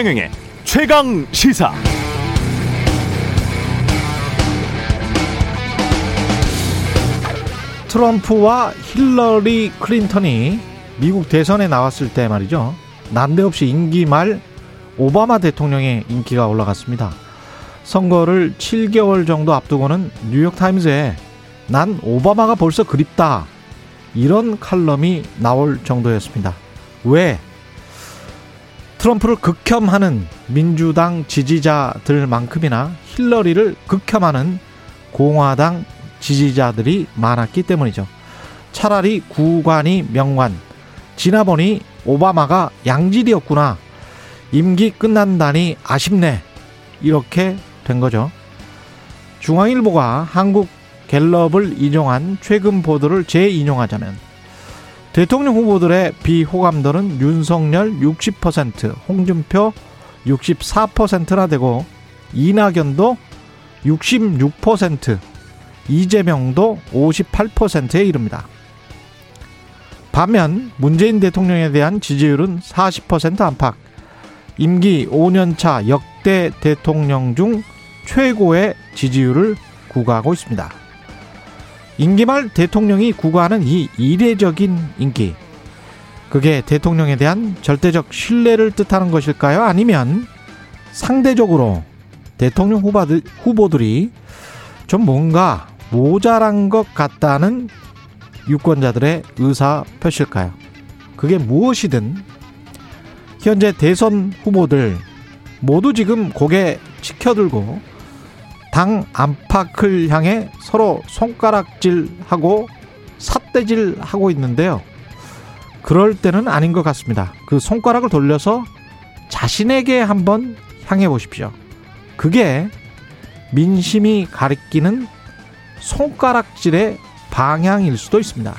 최경영의 최강 시사. 트럼프와 힐러리 클린턴이 미국 대선에 나왔을 때 말이죠. 난데없이 임기 말 오바마 대통령의 인기가 올라갔습니다. 선거를 7개월 정도 앞두고는 뉴욕타임즈에 난 오바마가 벌써 그립다. 이런 칼럼이 나올 정도였습니다. 왜? 트럼프를 극혐하는 민주당 지지자들만큼이나 힐러리를 극혐하는 공화당 지지자들이 많았기 때문이죠. 차라리 구관이 명관. 지나보니 오바마가 양질이었구나. 임기 끝난다니 아쉽네. 이렇게 된 거죠. 중앙일보가 한국 갤럽을 인용한 최근 보도를 재인용하자면 대통령 후보들의 비호감도는 윤석열 60%, 홍준표 64%나 되고 이낙연도 66%, 이재명도 58%에 이릅니다. 반면 문재인 대통령에 대한 지지율은 40% 안팎, 임기 5년차 역대 대통령 중 최고의 지지율을 구가하고 있습니다. 임기 말 대통령이 구가하는 이 이례적인 인기. 그게 대통령에 대한 절대적 신뢰를 뜻하는 것일까요? 아니면 상대적으로 대통령 후보들이 좀 뭔가 모자란 것 같다는 유권자들의 의사 표시일까요? 그게 무엇이든 현재 대선 후보들 모두 지금 고개 치켜들고 당 안팎을 향해 서로 손가락질하고 삿대질하고 있는데요. 그럴 때는 아닌 것 같습니다. 그 손가락을 돌려서 자신에게 한번 향해 보십시오. 그게 민심이 가리키는 손가락질의 방향일 수도 있습니다.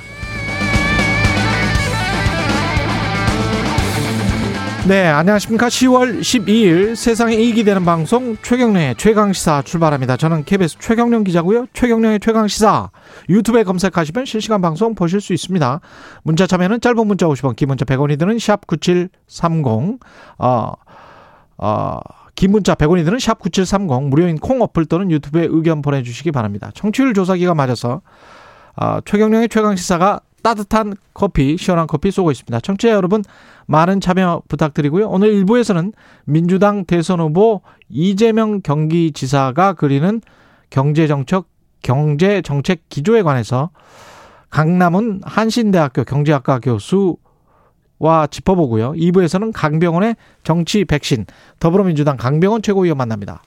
네, 안녕하십니까. 10월 12일 세상에 이익이 되는 방송 최경련의 최강시사 출발합니다. 저는 KBS 최경련 기자고요. 최경련의 최강시사 유튜브에 검색하시면 실시간 방송 보실 수 있습니다. 문자 참여는 짧은 문자 50원, 긴 문자 100원이 드는 샵 9730, 어, 어, 긴 문자 100원이 드는 샵 9730 무료인 콩 어플 또는 유튜브에 의견 보내주시기 바랍니다. 청취율 조사기가 맞아서 어, 최경령의 최강시사가 따뜻한 커피, 시원한 커피 쏘고 있습니다. 청취자 여러분 많은 참여 부탁드리고요. 오늘 1부에서는 민주당 대선 후보 이재명 경기지사가 그리는 경제정책 경제 정책 기조에 관해서 강남은 한신대학교 경제학과 교수 와 짚어보고요. 2부에서는 강병원의 정치 백신, 더불어민주당 강병원 최고위원 만납니다.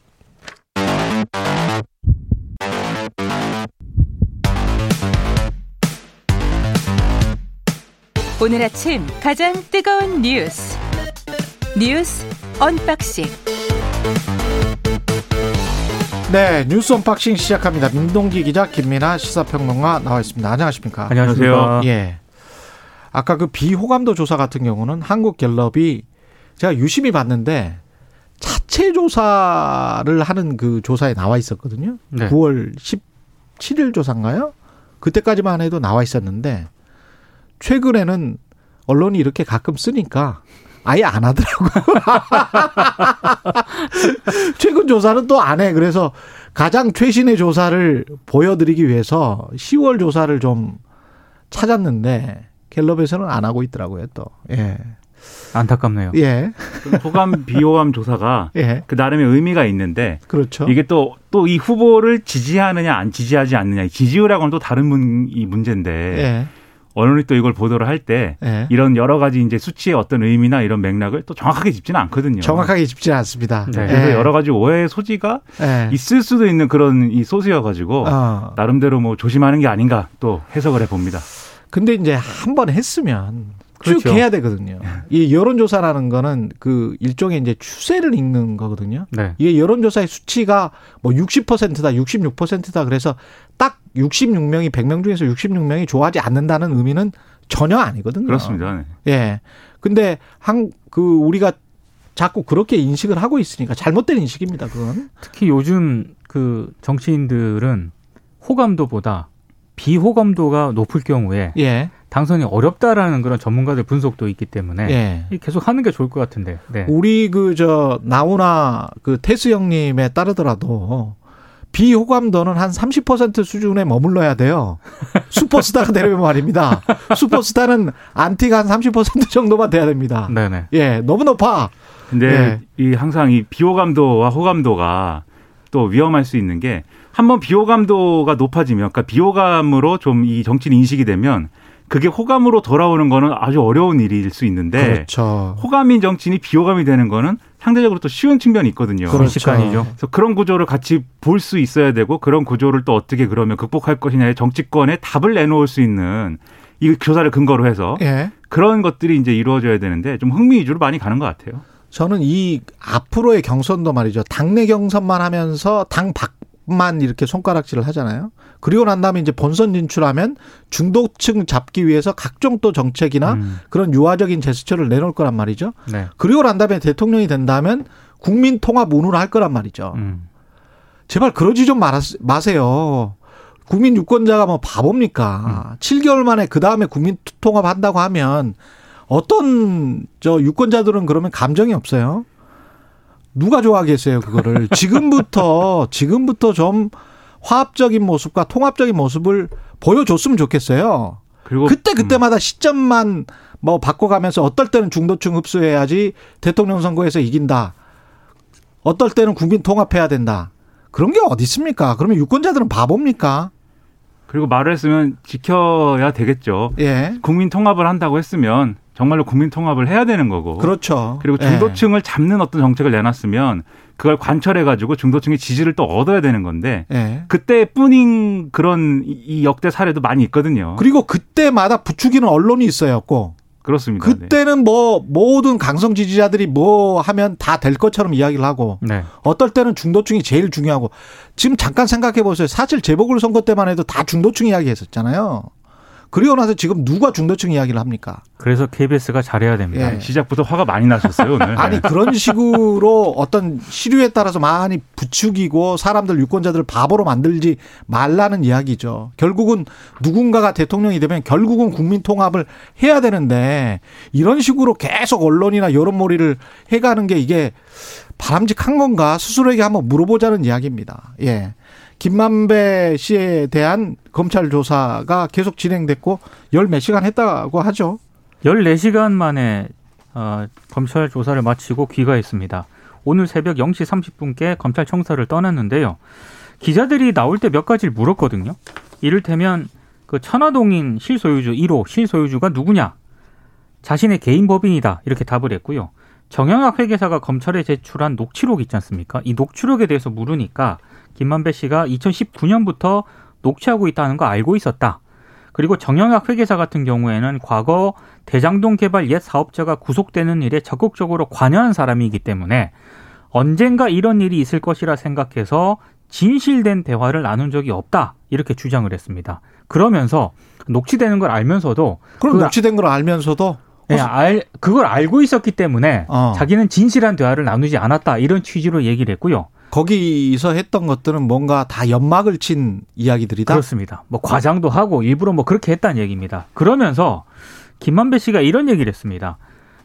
오늘 아침 가장 뜨거운 뉴스 뉴스 unboxing 네 뉴스 unboxing 시작합니다. 민동기 기자 김민하 시사평론가 나와 있습니다. 안녕하십니까? 안녕하세요. 예. 아까 그 비호감도 조사 같은 경우는 한국갤럽이 제가 유심히 봤는데 자체 조사를 하는 그 조사에 나와 있었거든요. 네. 9월 17일 조사인가요? 그때까지만 해도 나와 있었는데 최근에는 언론이 이렇게 가끔 쓰니까 아예 안 하더라고요. 최근 조사는 또 안 해. 그래서 가장 최신의 조사를 보여드리기 위해서 10월 조사를 좀 찾았는데 갤럽에서는 안 하고 있더라고요, 또. 예. 안타깝네요. 예. 호감 비호감 조사가 예. 그 나름의 의미가 있는데 그렇죠. 이게 또 또 이 후보를 지지하느냐 안 지지하지 않느냐 지지율하고는 또 다른 문, 이 문제인데 예. 언론이 또 이걸 보도를 할때 예. 이런 여러 가지 이제 수치의 어떤 의미나 이런 맥락을 또 정확하게 짚지는 않거든요. 정확하게 짚지는 않습니다. 네. 그래서 예. 여러 가지 오해의 소지가 예. 있을 수도 있는 그런 이 소수여 가지고 어. 나름대로 뭐 조심하는 게 아닌가 또 해석을 해 봅니다. 근데 이제 한 번 했으면 쭉 그렇죠. 해야 되거든요. 이 여론조사라는 거는 그 일종의 이제 추세를 읽는 거거든요. 네. 이게 여론조사의 수치가 뭐 60%다, 66%다 그래서 딱 66명이 100명 중에서 66명이 좋아하지 않는다는 의미는 전혀 아니거든요. 그렇습니다. 네. 예. 근데 한 그 우리가 자꾸 그렇게 인식을 하고 있으니까 잘못된 인식입니다. 그건. 특히 요즘 그 정치인들은 호감도보다 비호감도가 높을 경우에 예. 당선이 어렵다라는 그런 전문가들 분석도 있기 때문에 예. 계속 하는 게 좋을 것 같은데. 네. 우리 그 저 나오나 그 테스 형님에 따르더라도 비호감도는 한 30% 수준에 머물러야 돼요. 슈퍼스타가 되려면 말입니다. 슈퍼스타는 안티가 한 30% 정도만 돼야 됩니다. 네네. 예, 너무 높아. 근데 예. 이 항상 이 비호감도와 호감도가 또 위험할 수 있는 게 한번 비호감도가 높아지면 그러니까 비호감으로 좀 이 정치를 인식이 되면 그게 호감으로 돌아오는 거는 아주 어려운 일일 수 있는데 그렇죠. 호감인 정치인이 비호감이 되는 거는 상대적으로 또 쉬운 측면이 있거든요. 그렇죠. 그래서 그런 구조를 같이 볼 수 있어야 되고 그런 구조를 또 어떻게 그러면 극복할 것이냐의 정치권에 답을 내놓을 수 있는 이 교사를 근거로 해서 예. 그런 것들이 이제 이루어져야 되는데 좀 흥미 위주로 많이 가는 것 같아요. 저는 이 앞으로의 경선도 말이죠. 당내 경선만 하면서 당 밖 만 이렇게 손가락질을 하잖아요. 그리고 난 다음에 이제 본선 진출하면 중도층 잡기 위해서 각종 또 정책이나 음. 그런 유화적인 제스처를 내놓을 거란 말이죠. 네. 그리고 난 다음에 대통령이 된다면 국민 통합 운운을 할 거란 말이죠. 음. 제발 그러지 좀 마세요. 국민 유권자가 뭐 바보입니까? 음. 7개월 만에 그 다음에 국민 통합 한다고 하면 어떤 저 유권자들은 그러면 감정이 없어요. 누가 좋아하겠어요, 그거를. 지금부터, 지금부터 좀 화합적인 모습과 통합적인 모습을 보여줬으면 좋겠어요. 그리고 그때 음. 그때마다 시점만 뭐 바꿔가면서 어떨 때는 중도층 흡수해야지 대통령 선거에서 이긴다. 어떨 때는 국민 통합해야 된다. 그런 게 어디 있습니까? 그러면 유권자들은 바보입니까? 그리고 말을 했으면 지켜야 되겠죠. 예. 국민 통합을 한다고 했으면 정말로 국민 통합을 해야 되는 거고. 그렇죠. 그리고 예. 중도층을 예. 잡는 어떤 정책을 내놨으면 그걸 관철해 가지고 중도층의 지지를 또 얻어야 되는 건데 예. 그때뿐인 그런 이 역대 사례도 많이 있거든요. 그리고 그때마다 부추기는 언론이 있어요, 꼭. 그렇습니다. 그때는 네. 뭐 모든 강성 지지자들이 뭐 하면 다 될 것처럼 이야기를 하고 네. 어떨 때는 중도층이 제일 중요하고 지금 잠깐 생각해 보세요. 사실 재보궐 선거 때만 해도 다 중도층 이야기 했었잖아요. 그리고 나서 지금 누가 중도층 이야기를 합니까? 그래서 KBS가 잘해야 됩니다. 예. 시작부터 화가 많이 나셨어요 오늘. 아니 그런 식으로 어떤 시류에 따라서 많이 부추기고 사람들 유권자들을 바보로 만들지 말라는 이야기죠. 결국은 누군가가 대통령이 되면 결국은 국민 통합을 해야 되는데 이런 식으로 계속 언론이나 여론몰이를 해가는 게 이게 바람직한 건가 스스로에게 한번 물어보자는 이야기입니다. 예. 김만배 씨에 대한 검찰 조사가 계속 진행됐고 열 몇 시간 했다고 하죠. 14시간 만에 어, 검찰 조사를 마치고 귀가했습니다. 오늘 새벽 0시 30분께 검찰 청사를 떠났는데요. 기자들이 나올 때 몇 가지를 물었거든요. 이를테면 그 천화동인 실소유주 1호 실소유주가 누구냐? 자신의 개인 법인이다. 이렇게 답을 했고요. 정영학 회계사가 검찰에 제출한 녹취록 있지 않습니까? 이 녹취록에 대해서 물으니까 김만배 씨가 2019년부터 녹취하고 있다는 거 알고 있었다. 그리고 정영학 회계사 같은 경우에는 과거 대장동 개발 옛 사업자가 구속되는 일에 적극적으로 관여한 사람이기 때문에 언젠가 이런 일이 있을 것이라 생각해서 진실된 대화를 나눈 적이 없다. 이렇게 주장을 했습니다. 그러면서 녹취되는 걸 알면서도 그럼 녹취된 걸 알면서도 네, 알, 그걸 알고 있었기 때문에 어. 자기는 진실한 대화를 나누지 않았다. 이런 취지로 얘기를 했고요. 거기서 했던 것들은 뭔가 다 연막을 친 이야기들이다. 그렇습니다. 뭐 과장도 하고 일부러 뭐 그렇게 했다는 얘기입니다. 그러면서 김만배 씨가 이런 얘기를 했습니다.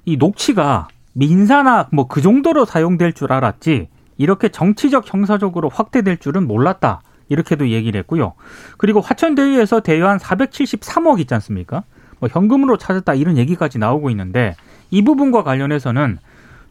이 녹취가 민사나 뭐 그 정도로 사용될 줄 알았지 이렇게 정치적 형사적으로 확대될 줄은 몰랐다. 이렇게도 얘기를 했고요. 그리고 화천대유에서 대여한 473억 있지 않습니까? 뭐 현금으로 찾았다 이런 얘기까지 나오고 있는데 이 부분과 관련해서는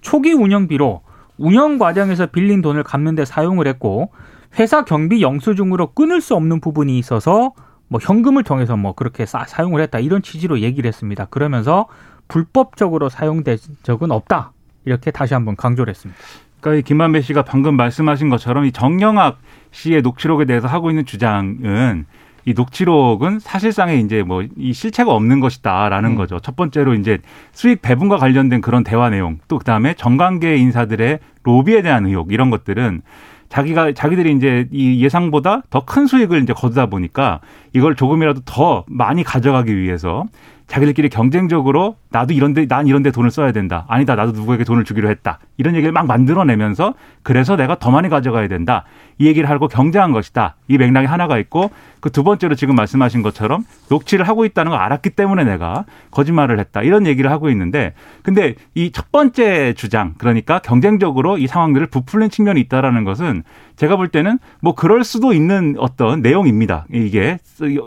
초기 운영비로 운영 과정에서 빌린 돈을 갚는 데 사용을 했고 회사 경비 영수증으로 끊을 수 없는 부분이 있어서 뭐 현금을 통해서 뭐 그렇게 사, 용을 했다 이런 취지로 얘기를 했습니다. 그러면서 불법적으로 사용된 적은 없다 이렇게 다시 한번 강조를 했습니다. 그러니까 이 김만배 씨가 방금 말씀하신 것처럼 이 정영학 씨의 녹취록에 대해서 하고 있는 주장은 이 녹취록은 사실상의 이제 뭐 이 실체가 없는 것이다라는 음. 거죠. 첫 번째로 이제 수익 배분과 관련된 그런 대화 내용, 또 그다음에 정관계 인사들의 로비에 대한 의혹 이런 것들은 자기가 자기들이 이제 이 예상보다 더 큰 수익을 이제 거두다 보니까 이걸 조금이라도 더 많이 가져가기 위해서 자기들끼리 경쟁적으로 나도 이런데 난 이런데 돈을 써야 된다. 아니다. 나도 누구에게 돈을 주기로 했다. 이런 얘기를 막 만들어내면서 그래서 내가 더 많이 가져가야 된다. 이 얘기를 하고 경쟁한 것이다. 이 맥락이 하나가 있고 그 두 번째로 지금 말씀하신 것처럼 녹취를 하고 있다는 걸 알았기 때문에 내가 거짓말을 했다. 이런 얘기를 하고 있는데 근데 이 첫 번째 주장 그러니까 경쟁적으로 이 상황들을 부풀린 측면이 있다라는 것은 제가 볼 때는 뭐 그럴 수도 있는 어떤 내용입니다. 이게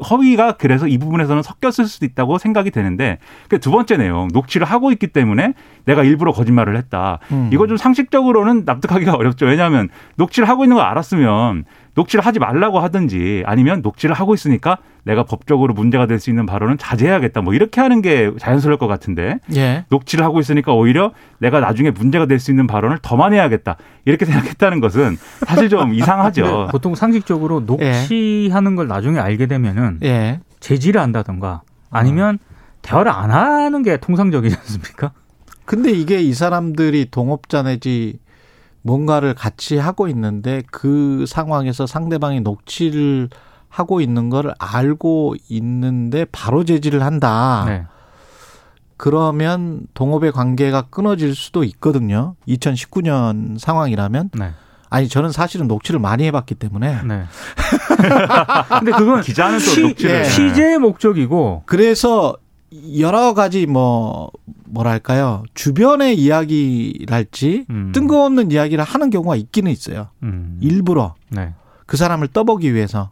허위가 그래서 이 부분에서는 섞였을 수도 있다고 생각이 되는데 그두 번째 내용 녹취를 하고 있기 때문에 내가 일부러 거짓말을 했다. 음. 이거 좀 상식적으로는 납득하기가 어렵죠. 왜냐하면 녹취를 하고 있는 걸 알았으면 녹취를 하지 말라고 하든지 아니면 녹취를 하고 있으니까 내가 법적으로 문제가 될 수 있는 발언은 자제해야겠다. 뭐 이렇게 하는 게 자연스러울 것 같은데 예. 녹취를 하고 있으니까 오히려 내가 나중에 문제가 될 수 있는 발언을 더 많이 해야겠다. 이렇게 생각했다는 것은 사실 좀 이상하죠. 보통 상식적으로 녹취하는 예. 걸 나중에 알게 되면은 예. 제지를 한다던가 아니면 어. 대화를 안 하는 게 통상적이지 않습니까? 근데 이게 이 사람들이 동업자 내지 뭔가를 같이 하고 있는데 그 상황에서 상대방이 녹취를 하고 있는 걸 알고 있는데 바로 제지를 한다. 네. 그러면 동업의 관계가 끊어질 수도 있거든요. 2019년 상황이라면. 네. 아니 저는 사실은 녹취를 많이 해봤기 때문에. 네. 근데 그건 기자는 또 녹취를 취재의 목적이고. 그래서 여러 가지 뭐 뭐랄까요 주변의 이야기랄지 음. 뜬금없는 이야기를 하는 경우가 있기는 있어요. 음. 일부러 네. 그 사람을 떠보기 위해서.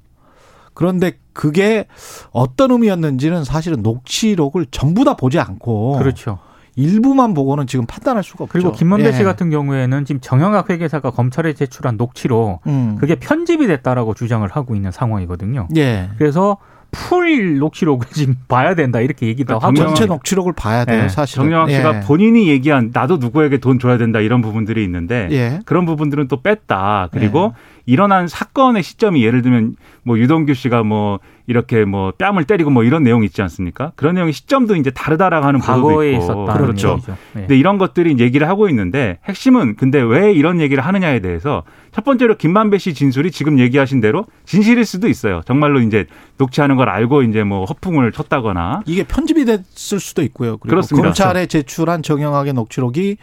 그런데 그게 어떤 의미였는지는 사실은 녹취록을 전부 다 보지 않고 그렇죠. 일부만 보고는 지금 판단할 수가 없죠. 그리고 김만배 씨 예. 같은 경우에는 지금 정영학 회계사가 검찰에 제출한 녹취로 음. 그게 편집이 됐다라고 주장을 하고 있는 상황이거든요. 예. 그래서 풀 녹취록을 지금 봐야 된다 이렇게 얘기도 그러니까 하고 전체 녹취록을 봐야 돼요 네. 사실 정영학 씨가 예. 본인이 얘기한 나도 누구에게 돈 줘야 된다 이런 부분들이 있는데 예. 그런 부분들은 또 뺐다 그리고 예. 일어난 사건의 시점이 예를 들면 뭐 유동규 씨가 뭐 이렇게 뭐 뺨을 때리고 뭐 이런 내용 있지 않습니까? 그런 내용의 시점도 이제 다르다라고 하는 보도도 있고 그렇죠. 네. 근데 이런 것들이 얘기를 하고 있는데 핵심은 근데 왜 이런 얘기를 하느냐에 대해서 첫 번째로 김만배 씨 진술이 지금 얘기하신 대로 진실일 수도 있어요. 정말로 이제 녹취하는 걸 알고 이제 뭐 허풍을 쳤다거나 이게 편집이 됐을 수도 있고요. 그리고 그렇습니다. 검찰에 제출한 정영학의 녹취록이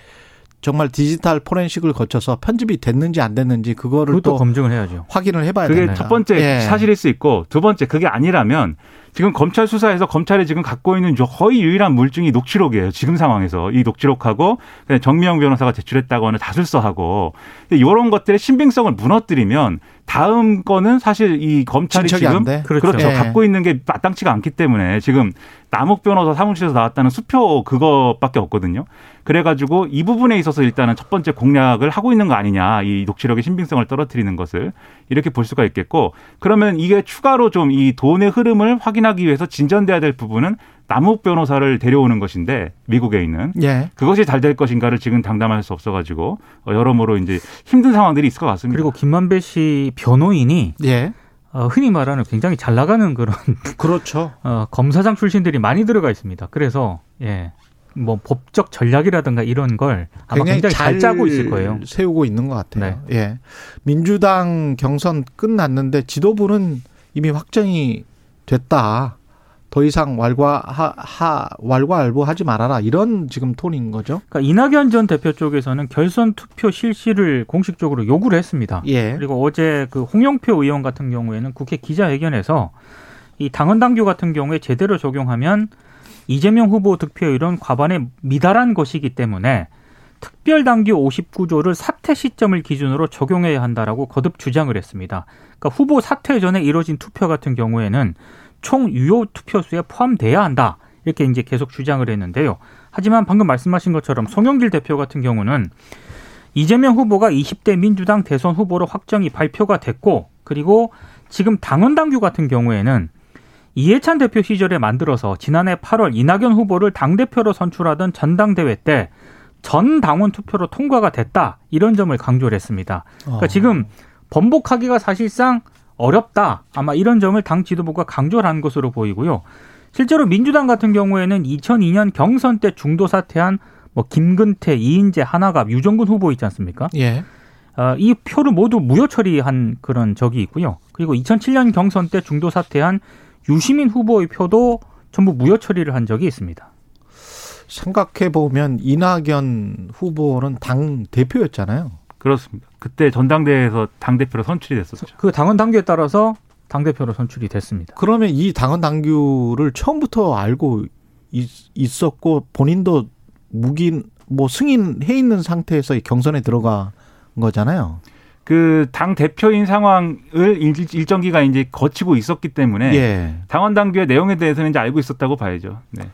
정말 디지털 포렌식을 거쳐서 편집이 됐는지 안 됐는지 그거를 또 검증을 해야죠. 확인을 해봐야 그게 되나요? 첫 번째 예. 사실일 수 있고 두 번째 그게 아니라면 지금 검찰 수사에서 검찰이 지금 갖고 있는 거의 유일한 물증이 녹취록이에요. 지금 상황에서 이 녹취록하고 정미영 변호사가 제출했다고 하는 자술서하고 이런 것들의 신빙성을 무너뜨리면 다음 거는 사실 이 검찰이 지금 그렇죠, 그렇죠. 네. 갖고 있는 게 마땅치가 않기 때문에 지금 남욱 변호사 사무실에서 나왔다는 수표 그것밖에 없거든요. 그래가지고 이 부분에 있어서 일단은 첫 번째 공략을 하고 있는 거 아니냐 이 녹취록의 신빙성을 떨어뜨리는 것을 이렇게 볼 수가 있겠고 그러면 이게 추가로 좀 이 돈의 흐름을 확인 하기 위해서 진전돼야 될 부분은 남욱 변호사를 데려오는 것인데 미국에 있는 예. 그것이 잘 될 것인가를 지금 장담할 수 없어가지고 어, 여러모로 이제 힘든 상황들이 있을 것 같습니다. 그리고 김만배 씨 변호인이 예. 어, 흔히 말하는 굉장히 잘 나가는 그런 그렇죠. 어, 검사장 출신들이 많이 들어가 있습니다. 그래서 예. 뭐 법적 전략이라든가 이런 걸 아마 굉장히, 굉장히 잘, 잘, 짜고 있을 거예요. 세우고 있는 것 같아요. 네. 예. 민주당 경선 끝났는데 지도부는 이미 확정이 됐다. 더 이상 왈과 하, 하 왈과알부하지 말아라 이런 지금 톤인 거죠. 그러니까 이낙연 전 대표 쪽에서는 결선 투표 실시를 공식적으로 요구를 했습니다. 예. 그리고 어제 그 홍영표 의원 같은 경우에는 국회 기자회견에서 이 당헌 당규 같은 경우에 제대로 적용하면 이재명 후보 득표율은 과반에 미달한 것이기 때문에 특별 당규 59조를 사퇴 시점을 기준으로 적용해야 한다라고 거듭 주장을 했습니다. 그러니까 후보 사퇴 전에 이뤄진 투표 같은 경우에는 총 유효 투표수에 포함돼야 한다. 이렇게 이제 계속 주장을 했는데요. 하지만 방금 말씀하신 것처럼 송영길 대표 같은 경우는 이재명 후보가 20대 민주당 대선 후보로 확정이 발표가 됐고 그리고 지금 당원 당규 같은 경우에는 이해찬 대표 시절에 만들어서 지난해 8월 이낙연 후보를 당대표로 선출하던 전당대회 때 전 당원 투표로 통과가 됐다. 이런 점을 강조를 했습니다. 그러니까 어. 지금 번복하기가 사실상 어렵다. 아마 이런 점을 당 지도부가 강조를 한 것으로 보이고요. 실제로 민주당 같은 경우에는 2002년 경선 때 중도 사퇴한 뭐 김근태, 이인재, 하나갑, 유정근 후보 있지 않습니까? 예. 어, 이 표를 모두 무효 처리한 그런 적이 있고요. 그리고 2007년 경선 때 중도 사퇴한 유시민 후보의 표도 전부 무효 처리를 한 적이 있습니다. 생각해 보면 이낙연 후보는 당 대표였잖아요. 그렇습니다. 그때 전당대회에서 당 대표로 선출이 됐었죠. 그 당원 당규에 따라서 당 대표로 선출이 됐습니다. 그러면 이 당원 당규를 처음부터 알고 있, 었고 본인도 묵인 뭐 승인해 있는 상태에서 경선에 들어간 거잖아요. 그 당 대표인 상황을 일정 기간 이제 거치고 있었기 때문에 예. 당원 당규의 내용에 대해서는 이제 알고 있었다고 봐야죠. 네.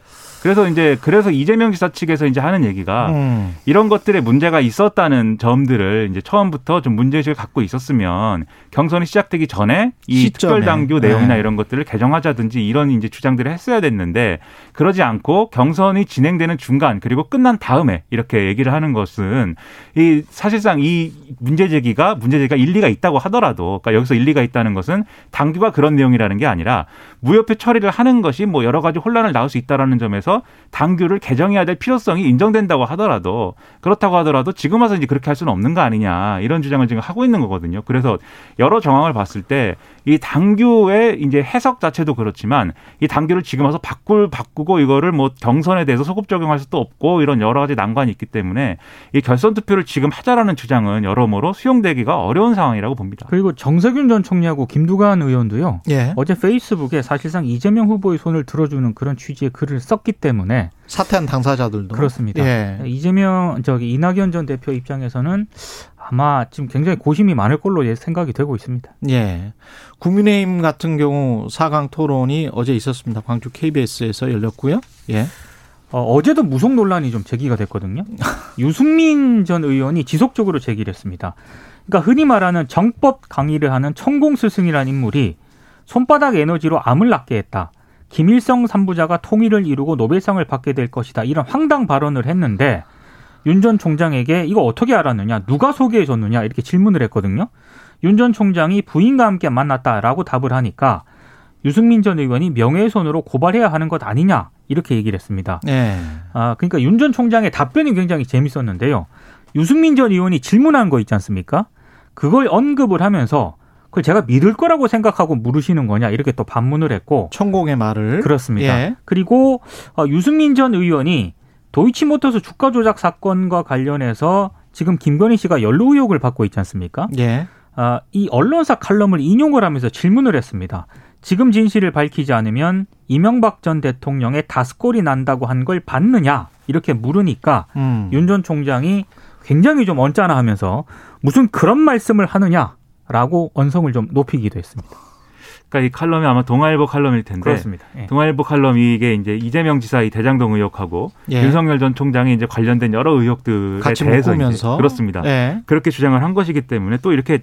그래서 이제 그래서 이재명 지사 측에서 이제 하는 얘기가 음. 이런 것들에 문제가 있었다는 점들을 이제 처음부터 좀 문제의식을 갖고 있었으면 경선이 시작되기 전에 이 특별당규 내용이나 네. 이런 것들을 개정하자든지 이런 이제 주장들을 했어야 됐는데 그러지 않고 경선이 진행되는 중간 그리고 끝난 다음에 이렇게 얘기를 하는 것은 이 사실상 이 문제 제기가 문제 제기가 일리가 있다고 하더라도 그러니까 여기서 일리가 있다는 것은 당규가 그런 내용이라는 게 아니라 무협회 처리를 하는 것이 뭐 여러 가지 혼란을 낳을 수 있다라는 점에서 대해서 당규를 개정해야 될 필요성이 인정된다고 하더라도 그렇다고 하더라도 지금 와서 이제 그렇게 할 수는 없는 거 아니냐 이런 주장을 지금 하고 있는 거거든요. 그래서 여러 정황을 봤을 때 이 당규의 이제 해석 자체도 그렇지만 이 당규를 지금 와서 바꿀 바꾸고 이거를 뭐 경선에 대해서 소급 적용할 수도 없고 이런 여러 가지 난관이 있기 때문에 이 결선 투표를 지금 하자라는 주장은 여러모로 수용되기가 어려운 상황이라고 봅니다. 그리고 정세균 전 총리하고 김두관 의원도요. 예. 어제 페이스북에 사실상 이재명 후보의 손을 들어주는 그런 취지의 글을 썼기 때문에 사퇴한 당사자들도 그렇습니다. 예. 이재명 저기 이낙연 전 대표 입장에서는 아마 지금 굉장히 고심이 많을 걸로 생각이 되고 있습니다. 예. 국민의힘 같은 경우 4강 토론이 어제 있었습니다. 광주 KBS에서 열렸고요. 예. 어, 제도 무속 논란이 좀 제기가 됐거든요. 유승민 전 의원이 지속적으로 제기를 했습니다. 그러니까 흔히 말하는 정법 강의를 하는 천공 스승이라는 인물이 손바닥 에너지로 암을 낫게 했다. 김일성 삼부자가 통일을 이루고 노벨상을 받게 될 것이다. 이런 황당 발언을 했는데 윤 전 총장에게 이거 어떻게 알았느냐, 누가 소개해 줬느냐 이렇게 질문을 했거든요. 윤 전 총장이 부인과 함께 만났다라고 답을 하니까 유승민 전 의원이 명예훼손으로 고발해야 하는 것 아니냐 이렇게 얘기를 했습니다. 네. 아 그러니까 윤 전 총장의 답변이 굉장히 재밌었는데요. 유승민 전 의원이 질문한 거 있지 않습니까? 그걸 언급을 하면서 그걸 제가 믿을 거라고 생각하고 물으시는 거냐 이렇게 또 반문을 했고 천공의 말을 그렇습니다. 예. 그리고 어, 유승민 전 의원이 도이치모터스 주가 조작 사건과 관련해서 지금 김건희 씨가 연루 의혹을 받고 있지 않습니까? 예. 아, 이 언론사 칼럼을 인용을 하면서 질문을 했습니다. 지금 진실을 밝히지 않으면 이명박 전 대통령의 다스꼴이 난다고 한걸 받느냐 이렇게 물으니까 음. 윤전 총장이 굉장히 좀 언짢아하면서 무슨 그런 말씀을 하느냐 라고 언성을 좀 높이기도 했습니다. 그러니까 이 칼럼이 아마 동아일보 칼럼일 텐데 그렇습니다. 예. 동아일보 칼럼이 이게 이제 이재명 지사 의 대장동 의혹하고 예. 윤석열 전 총장이 이제 관련된 여러 의혹들에 대해서 이제 그렇습니다. 예. 그렇게 주장을 한 것이기 때문에 또 이렇게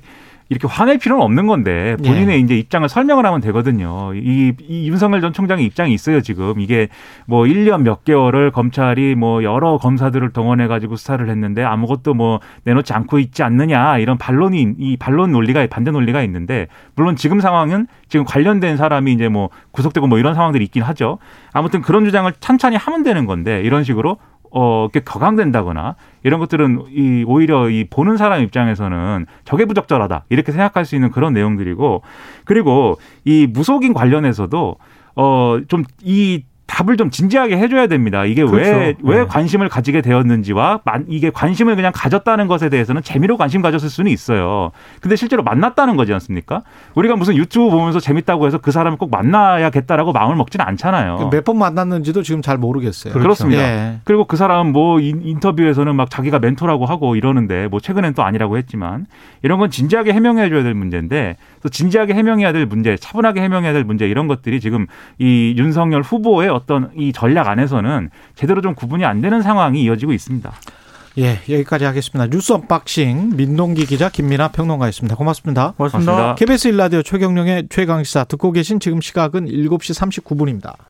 이렇게 화낼 필요는 없는 건데 본인의 예. 이제 입장을 설명을 하면 되거든요. 이, 이 윤석열 전 총장의 입장이 있어요, 지금. 이게 뭐 1년 몇 개월을 검찰이 뭐 여러 검사들을 동원해 가지고 수사를 했는데 아무것도 뭐 내놓지 않고 있지 않느냐 이런 반론이 이 반론 논리가 반대 논리가 있는데 물론 지금 상황은 지금 관련된 사람이 이제 뭐 구속되고 뭐 이런 상황들이 있긴 하죠. 아무튼 그런 주장을 찬찬히 하면 되는 건데 이런 식으로 어, 이렇게 격앙된다거나 이런 것들은 이 오히려 이 보는 사람 입장에서는 저게 부적절하다. 이렇게 생각할 수 있는 그런 내용들이고 그리고 이 무속인 관련해서도 어, 좀 이 답을 좀 진지하게 해줘야 됩니다. 이게 그렇죠. 왜, 왜 네. 관심을 가지게 되었는지와 이게 관심을 그냥 가졌다는 것에 대해서는 재미로 관심 가졌을 수는 있어요. 근데 실제로 만났다는 거지 않습니까? 우리가 무슨 유튜브 보면서 재밌다고 해서 그 사람을 꼭 만나야겠다라고 마음을 먹지는 않잖아요. 몇 번 만났는지도 지금 잘 모르겠어요. 그렇죠. 그렇습니다. 예. 그리고 그 사람은 뭐 인터뷰에서는 막 자기가 멘토라고 하고 이러는데 뭐 최근엔 또 아니라고 했지만 이런 건 진지하게 해명해 줘야 될 문제인데 또 진지하게 해명해야 될 문제, 차분하게 해명해야 될 문제 이런 것들이 지금 이 윤석열 후보의 어떤 이 전략 안에서는 제대로 좀 구분이 안 되는 상황이 이어지고 있습니다. 예, 여기까지 하겠습니다. 뉴스 unboxing 민동기 기자 김민하 평론가였습니다. 고맙습니다. 고맙습니다. KBS 1라디오 최경영의 최강시사 듣고 계신 지금 시각은 7시 39분입니다.